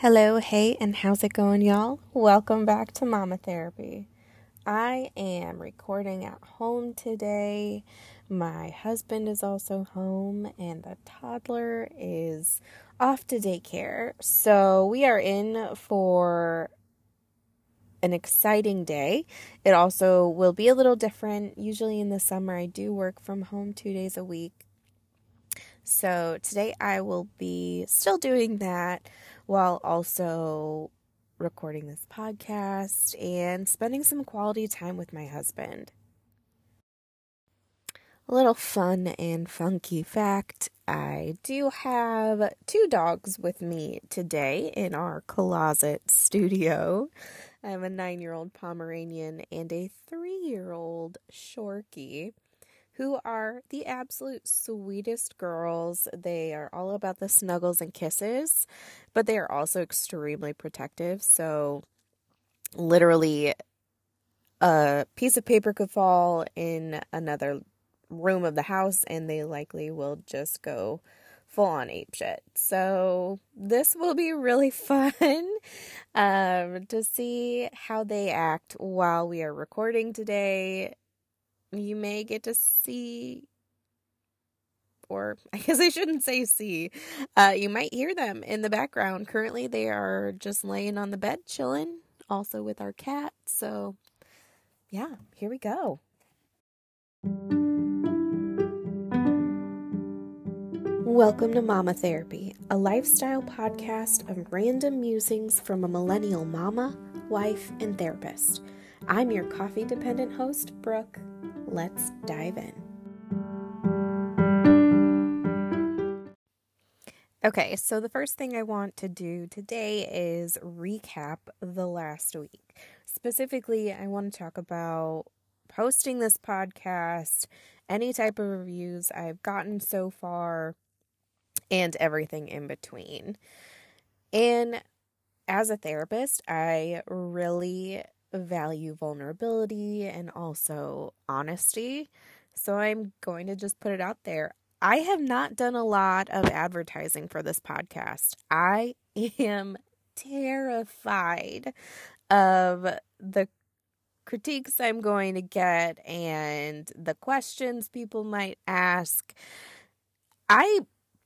Hello, hey, and how's it going, y'all? Welcome back to Mama Therapy. I am recording at home today. My husband is also home, and the toddler is off to daycare. So we are in for an exciting day. It also will be a little different. Usually in the summer, I do work from home two days a week. So today I will be still doing that while also recording this podcast and spending some quality time with my husband. A little fun and funky fact I do have two dogs with me today in our closet studio. I have a nine year old Pomeranian and a three year old Shorkie who are the absolute sweetest girls. They are all about the snuggles and kisses, but they are also extremely protective. So, literally, a piece of paper could fall in another room of the house, and they likely will just go full on ape shit. So this will be really fun um, to see how they act while we are recording today you may get to see or I guess I shouldn't say see. Uh, you might hear them in the background. Currently, they are just laying on the bed chilling, also with our cat. So, yeah, here we go. Welcome to Mama Therapy, a lifestyle podcast of random musings from a millennial mama, wife, and therapist. I'm your coffee dependent host, Brooke let's dive in. Okay, so the first thing I want to do today is recap the last week. Specifically, I want to talk about posting this podcast, any type of reviews I've gotten so far, and everything in between. And as a therapist, I really value vulnerability and also honesty. So I'm going to just put it out there. I have not done a lot of advertising for this podcast. I am terrified of the critiques I'm going to get and the questions people might ask. I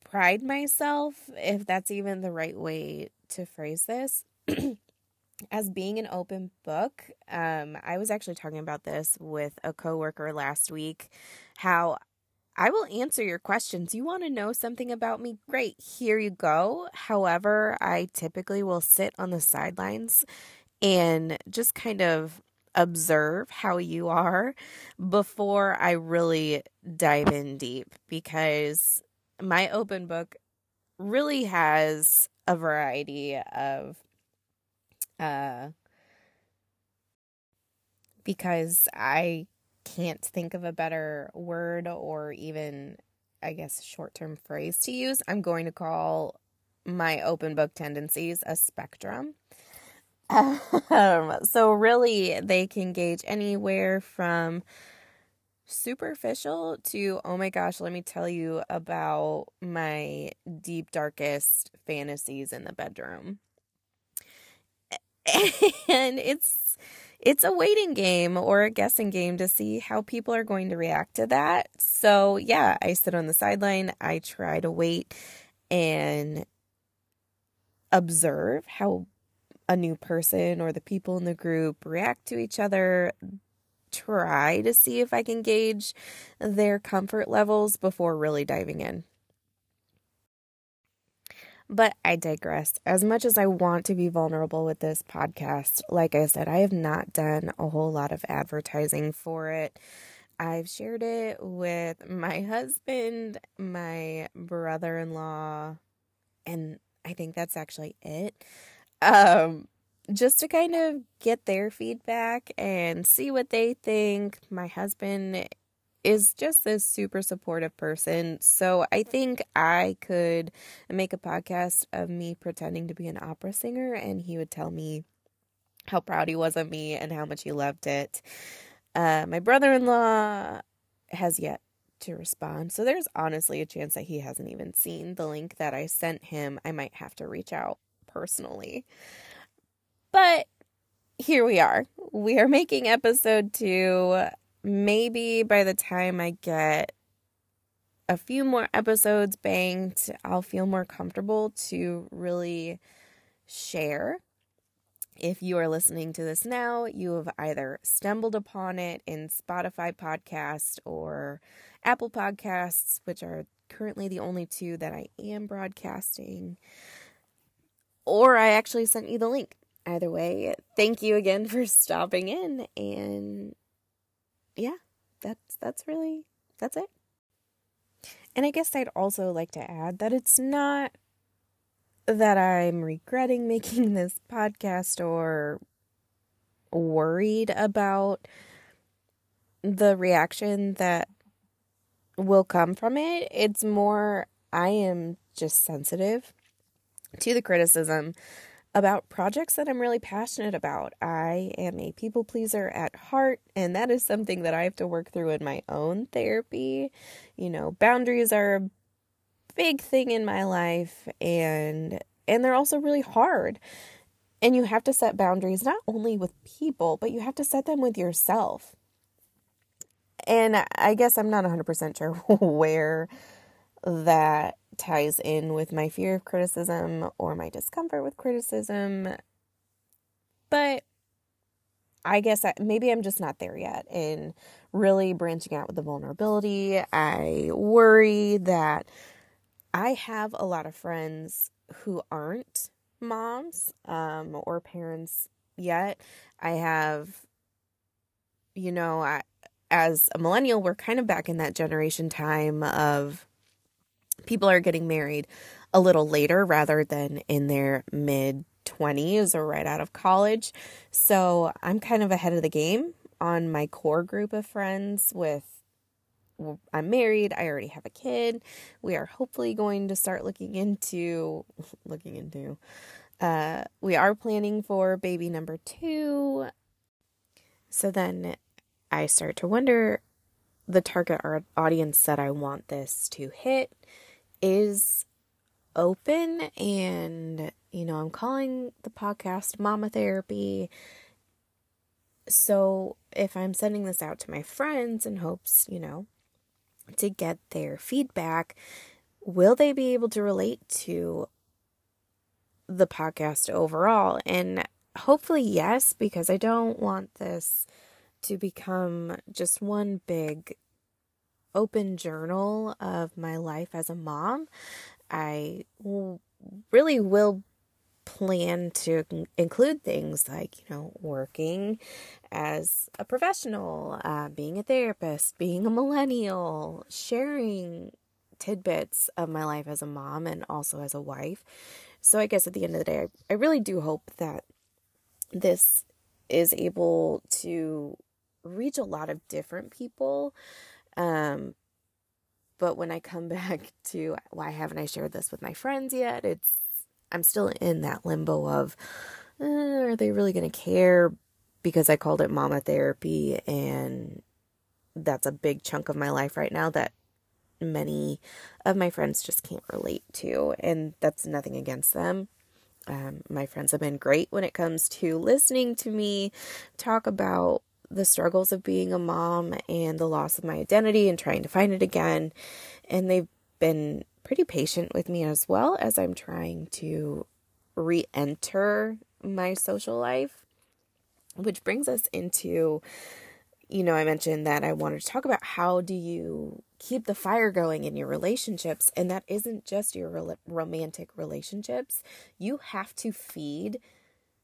pride myself, if that's even the right way to phrase this, as being an open book, um, I was actually talking about this with a coworker last week. How I will answer your questions. You want to know something about me? Great, here you go. However, I typically will sit on the sidelines and just kind of observe how you are before I really dive in deep because my open book really has a variety of uh, because I can't think of a better word or even, I guess, short term phrase to use. I'm going to call my open book tendencies a spectrum. Um, so, really, they can gauge anywhere from superficial to, oh my gosh, let me tell you about my deep, darkest fantasies in the bedroom. and it's it's a waiting game or a guessing game to see how people are going to react to that. So, yeah, I sit on the sideline, I try to wait and observe how a new person or the people in the group react to each other. Try to see if I can gauge their comfort levels before really diving in. But I digress. As much as I want to be vulnerable with this podcast, like I said, I have not done a whole lot of advertising for it. I've shared it with my husband, my brother in law, and I think that's actually it. Um, just to kind of get their feedback and see what they think. My husband is just this super supportive person. So I think I could make a podcast of me pretending to be an opera singer and he would tell me how proud he was of me and how much he loved it. Uh, my brother in law has yet to respond. So there's honestly a chance that he hasn't even seen the link that I sent him. I might have to reach out personally. But here we are. We are making episode two. Maybe by the time I get a few more episodes banked, I'll feel more comfortable to really share. If you are listening to this now, you have either stumbled upon it in Spotify podcast or Apple Podcasts, which are currently the only two that I am broadcasting, or I actually sent you the link. Either way, thank you again for stopping in and yeah, that's that's really that's it. And I guess I'd also like to add that it's not that I'm regretting making this podcast or worried about the reaction that will come from it. It's more, I am just sensitive to the criticism about projects that I'm really passionate about. I am a people pleaser at heart, and that is something that I have to work through in my own therapy. You know, boundaries are a big thing in my life and and they're also really hard. And you have to set boundaries not only with people, but you have to set them with yourself. And I guess I'm not 100% sure where that ties in with my fear of criticism or my discomfort with criticism. But I guess I, maybe I'm just not there yet in really branching out with the vulnerability. I worry that I have a lot of friends who aren't moms um, or parents yet. I have, you know, I, as a millennial, we're kind of back in that generation time of people are getting married a little later rather than in their mid 20s or right out of college. So I'm kind of ahead of the game on my core group of friends with I'm married, I already have a kid. We are hopefully going to start looking into looking into uh we are planning for baby number 2. So then I start to wonder the target audience that I want this to hit is open and you know, I'm calling the podcast Mama Therapy. So, if I'm sending this out to my friends in hopes, you know, to get their feedback, will they be able to relate to the podcast overall? And hopefully, yes, because I don't want this to become just one big open journal of my life as a mom. I really will plan to include things like, you know, working as a professional, uh, being a therapist, being a millennial, sharing tidbits of my life as a mom and also as a wife. So I guess at the end of the day, I, I really do hope that this is able to reach a lot of different people. Um, but when I come back to why haven't I shared this with my friends yet? It's I'm still in that limbo of uh, are they really going to care because I called it mama therapy and that's a big chunk of my life right now that many of my friends just can't relate to and that's nothing against them. Um, my friends have been great when it comes to listening to me talk about the struggles of being a mom and the loss of my identity and trying to find it again. And they've been pretty patient with me as well as I'm trying to re enter my social life. Which brings us into, you know, I mentioned that I wanted to talk about how do you keep the fire going in your relationships. And that isn't just your romantic relationships, you have to feed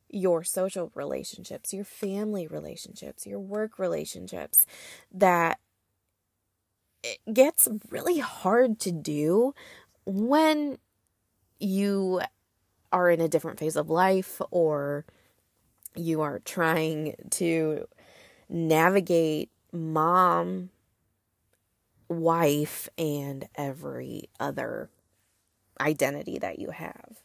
your social relationships, your family relationships, your work relationships that it gets really hard to do when you are in a different phase of life or you are trying to navigate mom, wife, and every other identity that you have.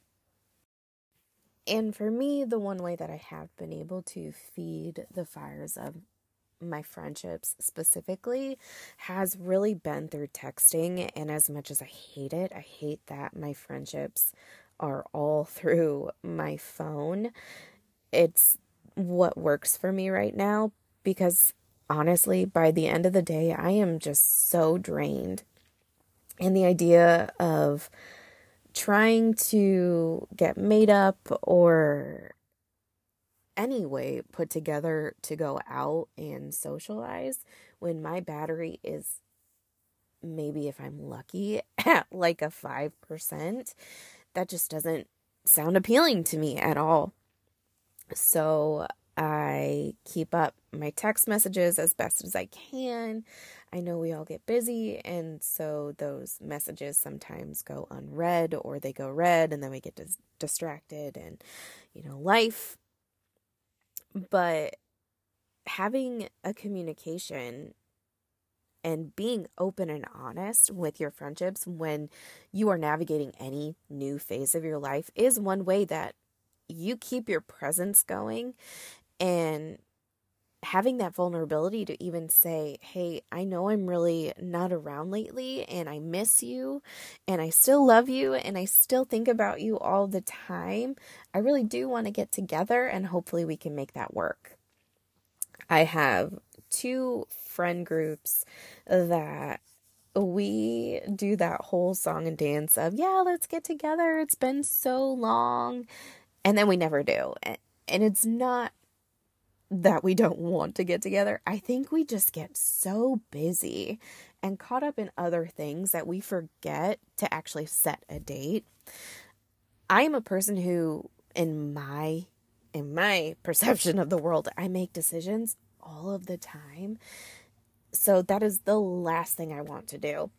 And for me, the one way that I have been able to feed the fires of my friendships specifically has really been through texting. And as much as I hate it, I hate that my friendships are all through my phone. It's what works for me right now because honestly, by the end of the day, I am just so drained. And the idea of trying to get made up or anyway put together to go out and socialize when my battery is maybe if I'm lucky at like a 5%, that just doesn't sound appealing to me at all. So I keep up my text messages as best as I can. I know we all get busy, and so those messages sometimes go unread or they go read, and then we get dis- distracted and, you know, life. But having a communication and being open and honest with your friendships when you are navigating any new phase of your life is one way that you keep your presence going and having that vulnerability to even say, Hey, I know I'm really not around lately and I miss you and I still love you and I still think about you all the time. I really do want to get together and hopefully we can make that work. I have two friend groups that we do that whole song and dance of, yeah, let's get together. It's been so long. And then we never do. And it's not that we don't want to get together. I think we just get so busy and caught up in other things that we forget to actually set a date. I am a person who in my in my perception of the world, I make decisions all of the time. So that is the last thing I want to do.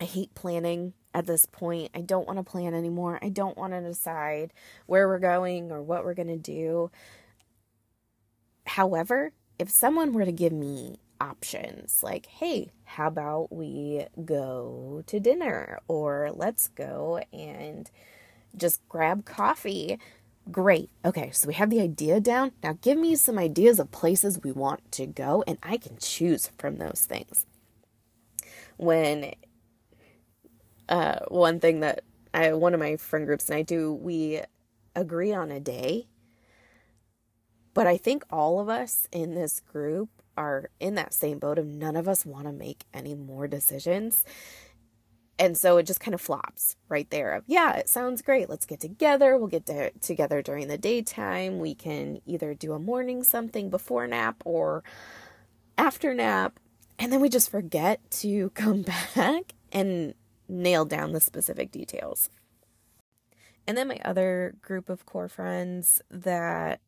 I hate planning at this point. I don't want to plan anymore. I don't want to decide where we're going or what we're going to do. However, if someone were to give me options like, hey, how about we go to dinner or let's go and just grab coffee Great. Okay, so we have the idea down. Now give me some ideas of places we want to go, and I can choose from those things. When uh, one thing that I, one of my friend groups and I do, we agree on a day. But I think all of us in this group are in that same boat of none of us want to make any more decisions. And so it just kind of flops right there of, yeah, it sounds great. Let's get together. We'll get to, together during the daytime. We can either do a morning something before nap or after nap. And then we just forget to come back and nail down the specific details. And then my other group of core friends that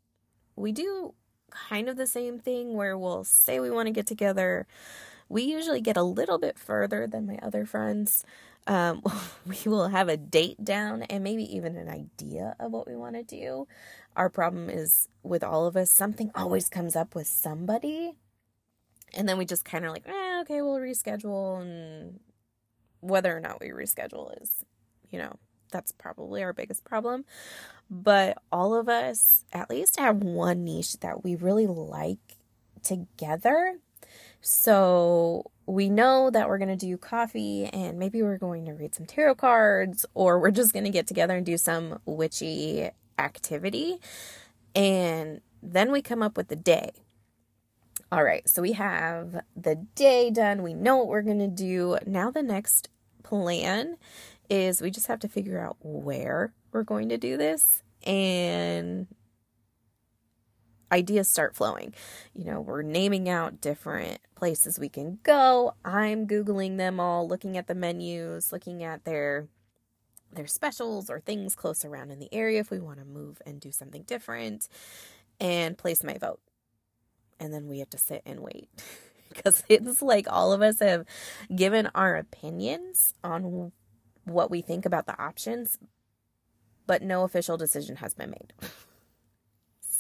we do kind of the same thing where we'll say we want to get together we usually get a little bit further than my other friends. Um, we will have a date down and maybe even an idea of what we want to do. Our problem is with all of us, something always comes up with somebody. And then we just kind of like, eh, okay, we'll reschedule. And whether or not we reschedule is, you know, that's probably our biggest problem. But all of us at least have one niche that we really like together so we know that we're going to do coffee and maybe we're going to read some tarot cards or we're just going to get together and do some witchy activity. And then we come up with the day. All right, so we have the day done. We know what we're going to do. Now, the next plan is we just have to figure out where we're going to do this and ideas start flowing. You know, we're naming out different places we can go. I'm googling them all, looking at the menus, looking at their their specials or things close around in the area if we want to move and do something different and place my vote. And then we have to sit and wait. because it's like all of us have given our opinions on what we think about the options, but no official decision has been made.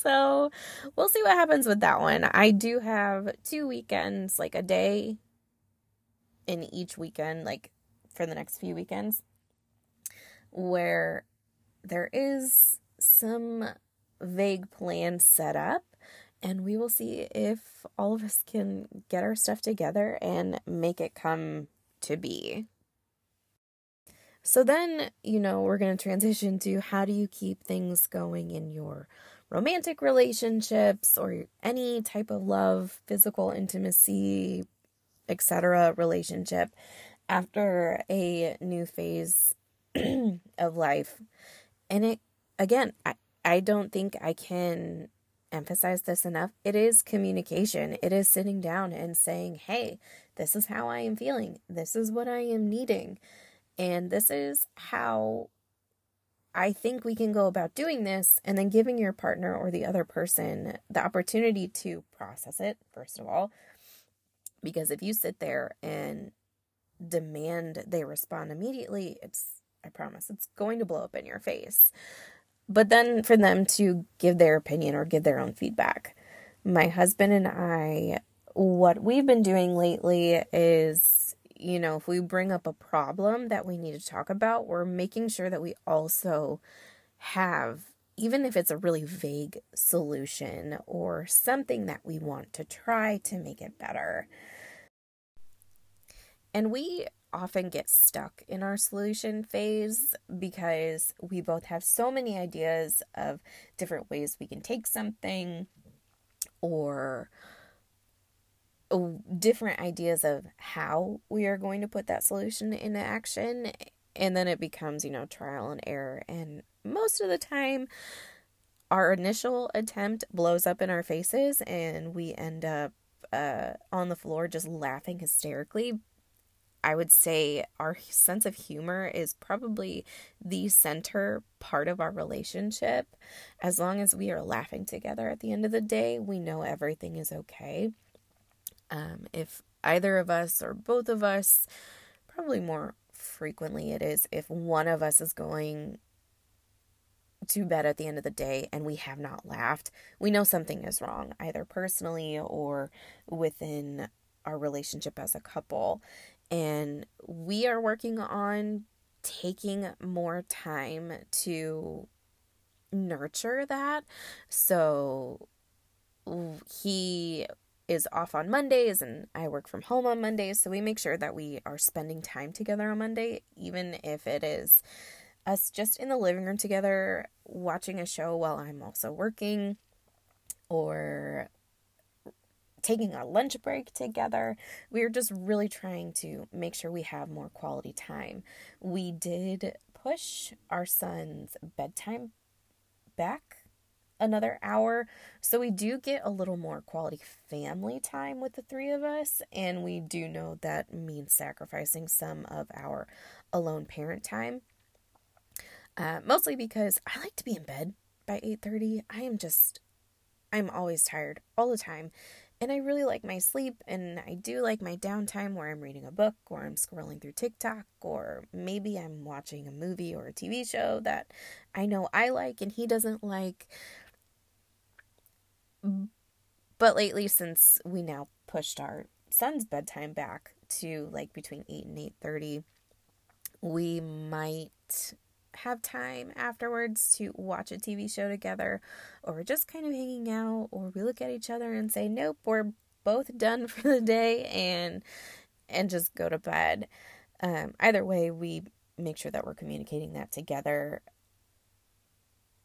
So we'll see what happens with that one. I do have two weekends, like a day in each weekend, like for the next few weekends, where there is some vague plan set up. And we will see if all of us can get our stuff together and make it come to be. So then, you know, we're going to transition to how do you keep things going in your romantic relationships or any type of love, physical intimacy, etc. relationship after a new phase of life. And it again, I, I don't think I can emphasize this enough. It is communication. It is sitting down and saying, "Hey, this is how I am feeling. This is what I am needing." And this is how I think we can go about doing this and then giving your partner or the other person the opportunity to process it, first of all. Because if you sit there and demand they respond immediately, it's, I promise, it's going to blow up in your face. But then for them to give their opinion or give their own feedback. My husband and I, what we've been doing lately is you know, if we bring up a problem that we need to talk about, we're making sure that we also have, even if it's a really vague solution or something that we want to try to make it better. And we often get stuck in our solution phase because we both have so many ideas of different ways we can take something or different ideas of how we are going to put that solution into action and then it becomes you know trial and error and most of the time our initial attempt blows up in our faces and we end up uh, on the floor just laughing hysterically I would say our sense of humor is probably the center part of our relationship. As long as we are laughing together at the end of the day, we know everything is okay. Um, if either of us or both of us, probably more frequently it is if one of us is going to bed at the end of the day and we have not laughed, we know something is wrong, either personally or within our relationship as a couple. And we are working on taking more time to nurture that. So he is off on Mondays and I work from home on Mondays. So we make sure that we are spending time together on Monday, even if it is us just in the living room together watching a show while I'm also working or taking a lunch break together. We are just really trying to make sure we have more quality time. We did push our son's bedtime back another hour. So we do get a little more quality family time with the three of us, and we do know that means sacrificing some of our alone parent time. Uh, mostly because I like to be in bed by 8:30. I am just I'm always tired all the time. And I really like my sleep, and I do like my downtime where I'm reading a book or I'm scrolling through TikTok, or maybe I'm watching a movie or a TV show that I know I like and he doesn't like. But lately, since we now pushed our son's bedtime back to like between 8 and 8.30 we might have time afterwards to watch a tv show together or just kind of hanging out or we look at each other and say nope we're both done for the day and and just go to bed. Um, either way we make sure that we're communicating that together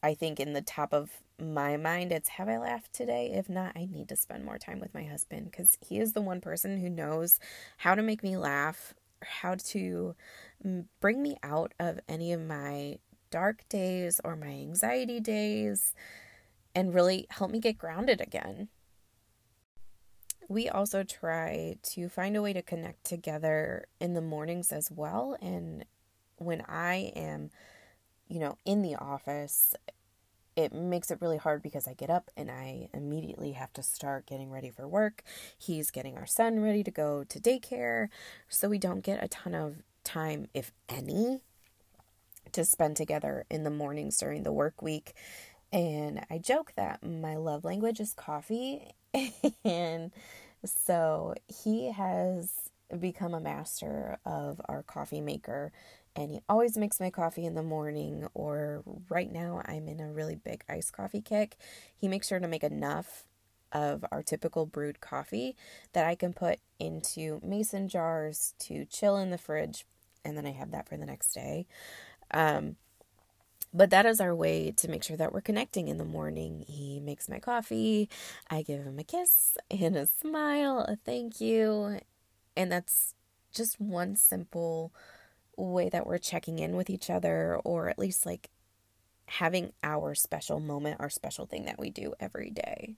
i think in the top of my mind, it's have I laughed today? If not, I need to spend more time with my husband because he is the one person who knows how to make me laugh, how to mm, bring me out of any of my dark days or my anxiety days, and really help me get grounded again. We also try to find a way to connect together in the mornings as well. And when I am, you know, in the office it makes it really hard because I get up and I immediately have to start getting ready for work. He's getting our son ready to go to daycare. So we don't get a ton of time, if any, to spend together in the mornings during the work week. And I joke that my love language is coffee. and so he has become a master of our coffee maker and he always makes my coffee in the morning or right now I'm in a really big iced coffee kick. He makes sure to make enough of our typical brewed coffee that I can put into mason jars to chill in the fridge and then I have that for the next day. Um, but that is our way to make sure that we're connecting in the morning. He makes my coffee, I give him a kiss and a smile, a thank you, and that's just one simple way that we're checking in with each other, or at least like having our special moment, our special thing that we do every day.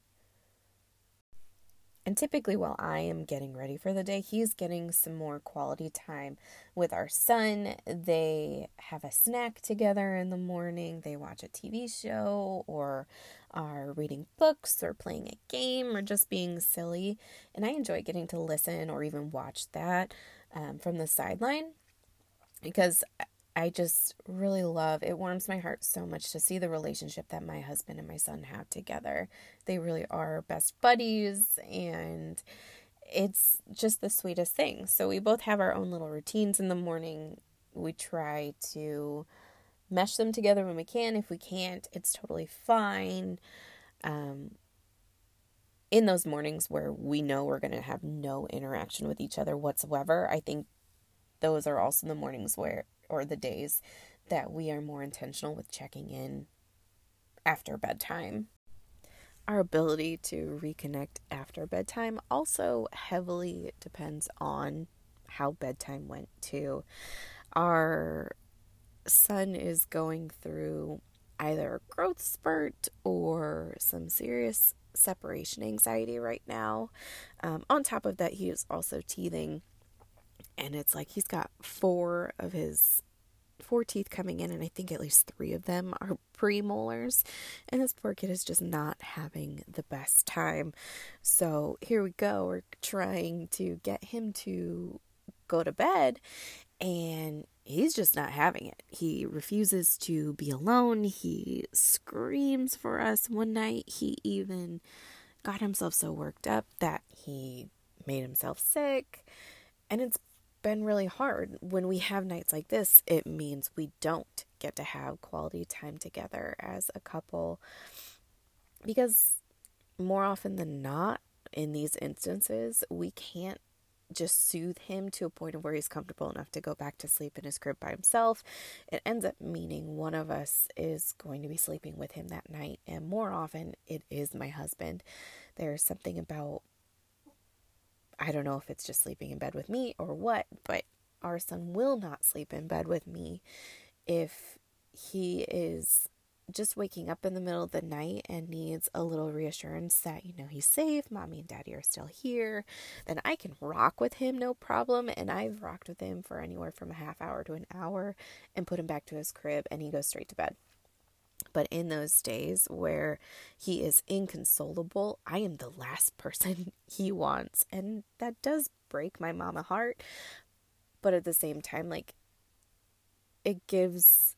And typically, while I am getting ready for the day, he's getting some more quality time with our son. They have a snack together in the morning, they watch a TV show, or are reading books, or playing a game, or just being silly. And I enjoy getting to listen or even watch that um, from the sideline because I just really love it warms my heart so much to see the relationship that my husband and my son have together. They really are best buddies and it's just the sweetest thing. So we both have our own little routines in the morning. We try to mesh them together when we can. If we can't, it's totally fine. Um, in those mornings where we know we're going to have no interaction with each other whatsoever, I think those are also the mornings where, or the days that we are more intentional with checking in after bedtime. Our ability to reconnect after bedtime also heavily depends on how bedtime went, too. Our son is going through either a growth spurt or some serious separation anxiety right now. Um, on top of that, he is also teething and it's like he's got four of his four teeth coming in, and I think at least three of them are premolars. And this poor kid is just not having the best time. So here we go. We're trying to get him to go to bed, and he's just not having it. He refuses to be alone. He screams for us one night. He even got himself so worked up that he made himself sick. And it's been really hard. When we have nights like this, it means we don't get to have quality time together as a couple. Because more often than not, in these instances, we can't just soothe him to a point of where he's comfortable enough to go back to sleep in his crib by himself. It ends up meaning one of us is going to be sleeping with him that night, and more often it is my husband. There's something about I don't know if it's just sleeping in bed with me or what, but our son will not sleep in bed with me if he is just waking up in the middle of the night and needs a little reassurance that, you know, he's safe, mommy and daddy are still here, then I can rock with him no problem. And I've rocked with him for anywhere from a half hour to an hour and put him back to his crib and he goes straight to bed. But in those days where he is inconsolable, I am the last person he wants. And that does break my mama heart. But at the same time, like, it gives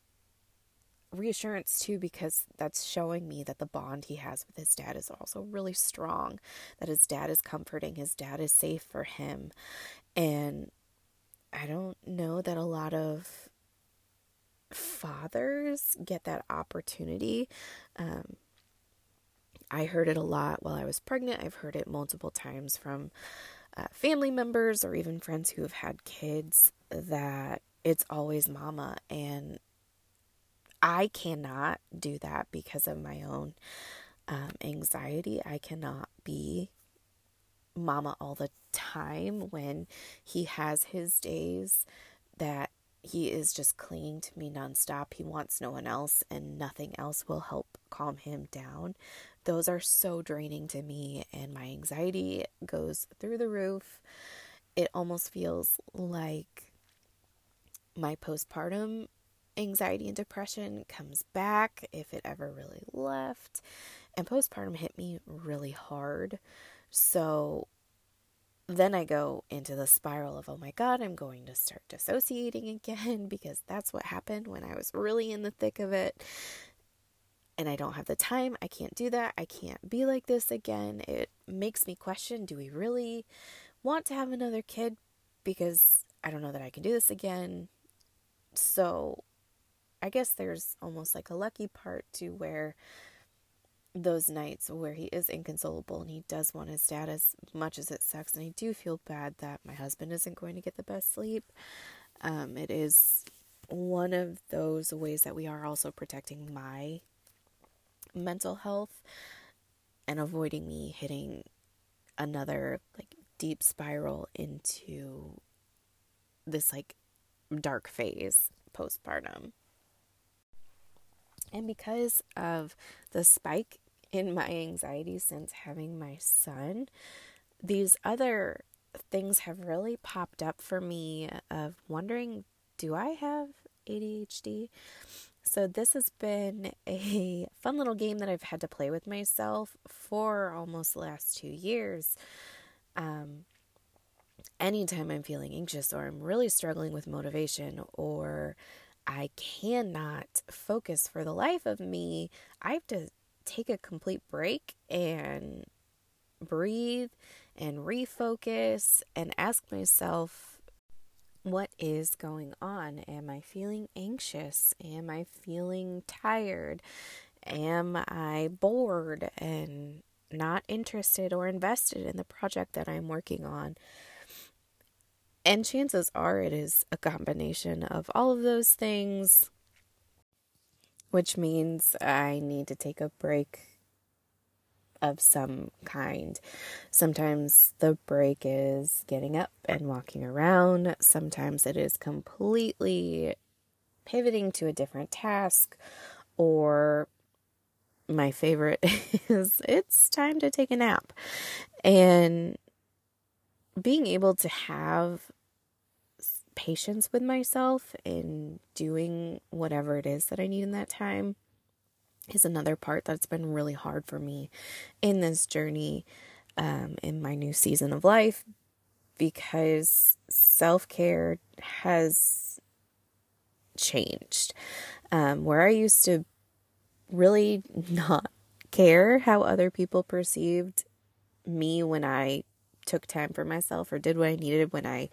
reassurance too because that's showing me that the bond he has with his dad is also really strong that his dad is comforting his dad is safe for him and i don't know that a lot of fathers get that opportunity. Um, I heard it a lot while I was pregnant. I've heard it multiple times from uh, family members or even friends who have had kids that it's always mama. And I cannot do that because of my own um, anxiety. I cannot be mama all the time when he has his days that he is just clinging to me nonstop. He wants no one else, and nothing else will help calm him down. Those are so draining to me, and my anxiety goes through the roof. It almost feels like my postpartum anxiety and depression comes back if it ever really left. And postpartum hit me really hard. So then I go into the spiral of, oh my God, I'm going to start dissociating again because that's what happened when I was really in the thick of it. And I don't have the time. I can't do that. I can't be like this again. It makes me question do we really want to have another kid? Because I don't know that I can do this again. So I guess there's almost like a lucky part to where those nights where he is inconsolable and he does want his dad as much as it sucks and I do feel bad that my husband isn't going to get the best sleep. Um, it is one of those ways that we are also protecting my mental health and avoiding me hitting another like deep spiral into this like dark phase postpartum. And because of the spike in my anxiety since having my son, these other things have really popped up for me of wondering do I have ADHD? So, this has been a fun little game that I've had to play with myself for almost the last two years. Um, anytime I'm feeling anxious or I'm really struggling with motivation or I cannot focus for the life of me, I have to take a complete break and breathe and refocus and ask myself, what is going on? Am I feeling anxious? Am I feeling tired? Am I bored and not interested or invested in the project that I'm working on? And chances are it is a combination of all of those things, which means I need to take a break of some kind. Sometimes the break is getting up and walking around, sometimes it is completely pivoting to a different task, or my favorite is it's time to take a nap. And being able to have patience with myself in doing whatever it is that I need in that time is another part that's been really hard for me in this journey um, in my new season of life because self care has changed. Um, where I used to really not care how other people perceived me when I took time for myself or did what I needed when I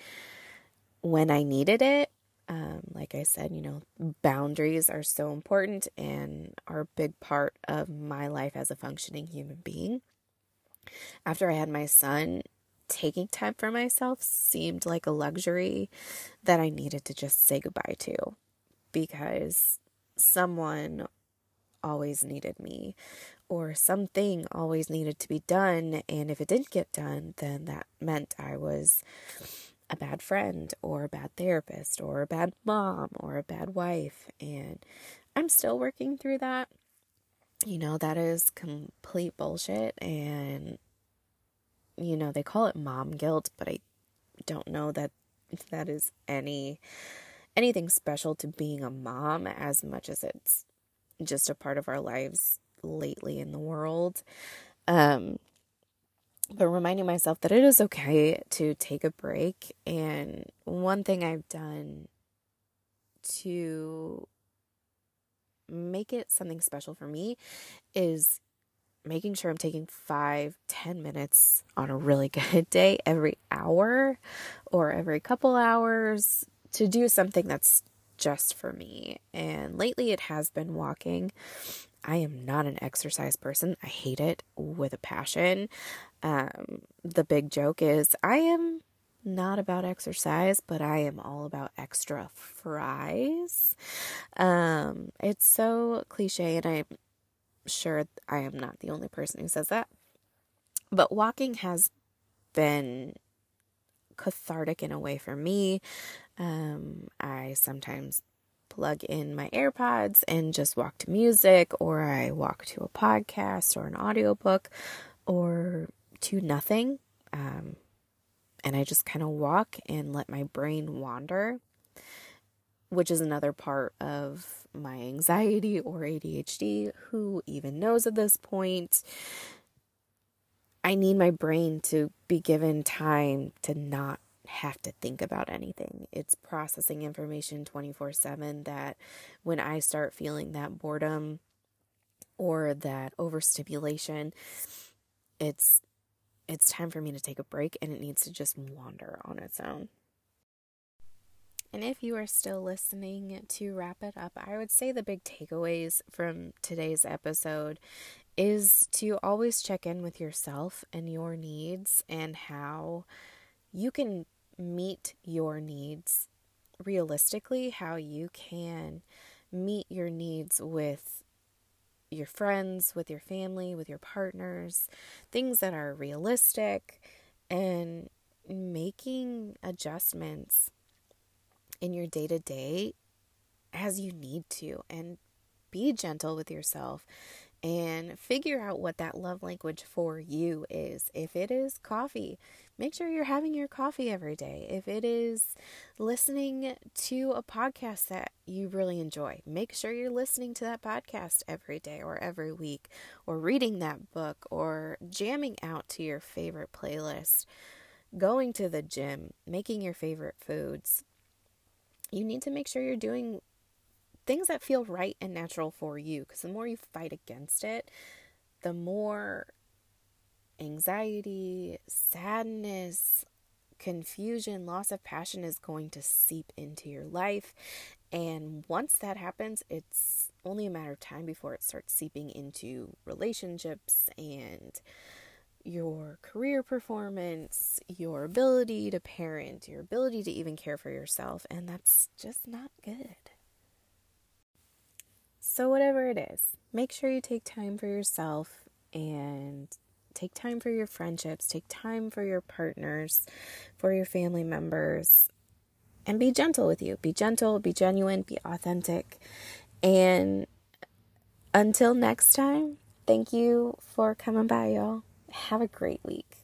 when I needed it. Um, like I said, you know, boundaries are so important and are a big part of my life as a functioning human being. After I had my son, taking time for myself seemed like a luxury that I needed to just say goodbye to because someone always needed me or something always needed to be done. And if it didn't get done, then that meant I was a bad friend or a bad therapist or a bad mom or a bad wife. And I'm still working through that. You know, that is complete bullshit. And, you know, they call it mom guilt, but I don't know that that is any anything special to being a mom as much as it's just a part of our lives lately in the world. Um, but reminding myself that it is okay to take a break. And one thing I've done to make it something special for me is making sure I'm taking five, ten minutes on a really good day every hour or every couple hours to do something that's just for me. And lately it has been walking. I am not an exercise person. I hate it with a passion. Um, the big joke is I am not about exercise, but I am all about extra fries. Um, it's so cliche, and I'm sure I am not the only person who says that. But walking has been cathartic in a way for me. Um, I sometimes plug in my AirPods and just walk to music, or I walk to a podcast or an audiobook, or to nothing. Um, and I just kind of walk and let my brain wander, which is another part of my anxiety or ADHD. Who even knows at this point? I need my brain to be given time to not have to think about anything. It's processing information 24 7 that when I start feeling that boredom or that overstimulation, it's it's time for me to take a break and it needs to just wander on its own. And if you are still listening to wrap it up, I would say the big takeaways from today's episode is to always check in with yourself and your needs and how you can meet your needs realistically how you can meet your needs with your friends, with your family, with your partners, things that are realistic, and making adjustments in your day to day as you need to, and be gentle with yourself and figure out what that love language for you is. If it is coffee, make sure you're having your coffee every day. If it is listening to a podcast that you really enjoy, make sure you're listening to that podcast every day or every week, or reading that book, or jamming out to your favorite playlist, going to the gym, making your favorite foods. You need to make sure you're doing things that feel right and natural for you. Because the more you fight against it, the more anxiety, sadness, confusion, loss of passion is going to seep into your life. And once that happens, it's only a matter of time before it starts seeping into relationships and your career performance, your ability to parent, your ability to even care for yourself. And that's just not good. So, whatever it is, make sure you take time for yourself and take time for your friendships, take time for your partners, for your family members, and be gentle with you. Be gentle, be genuine, be authentic. And until next time, thank you for coming by, y'all. Have a great week.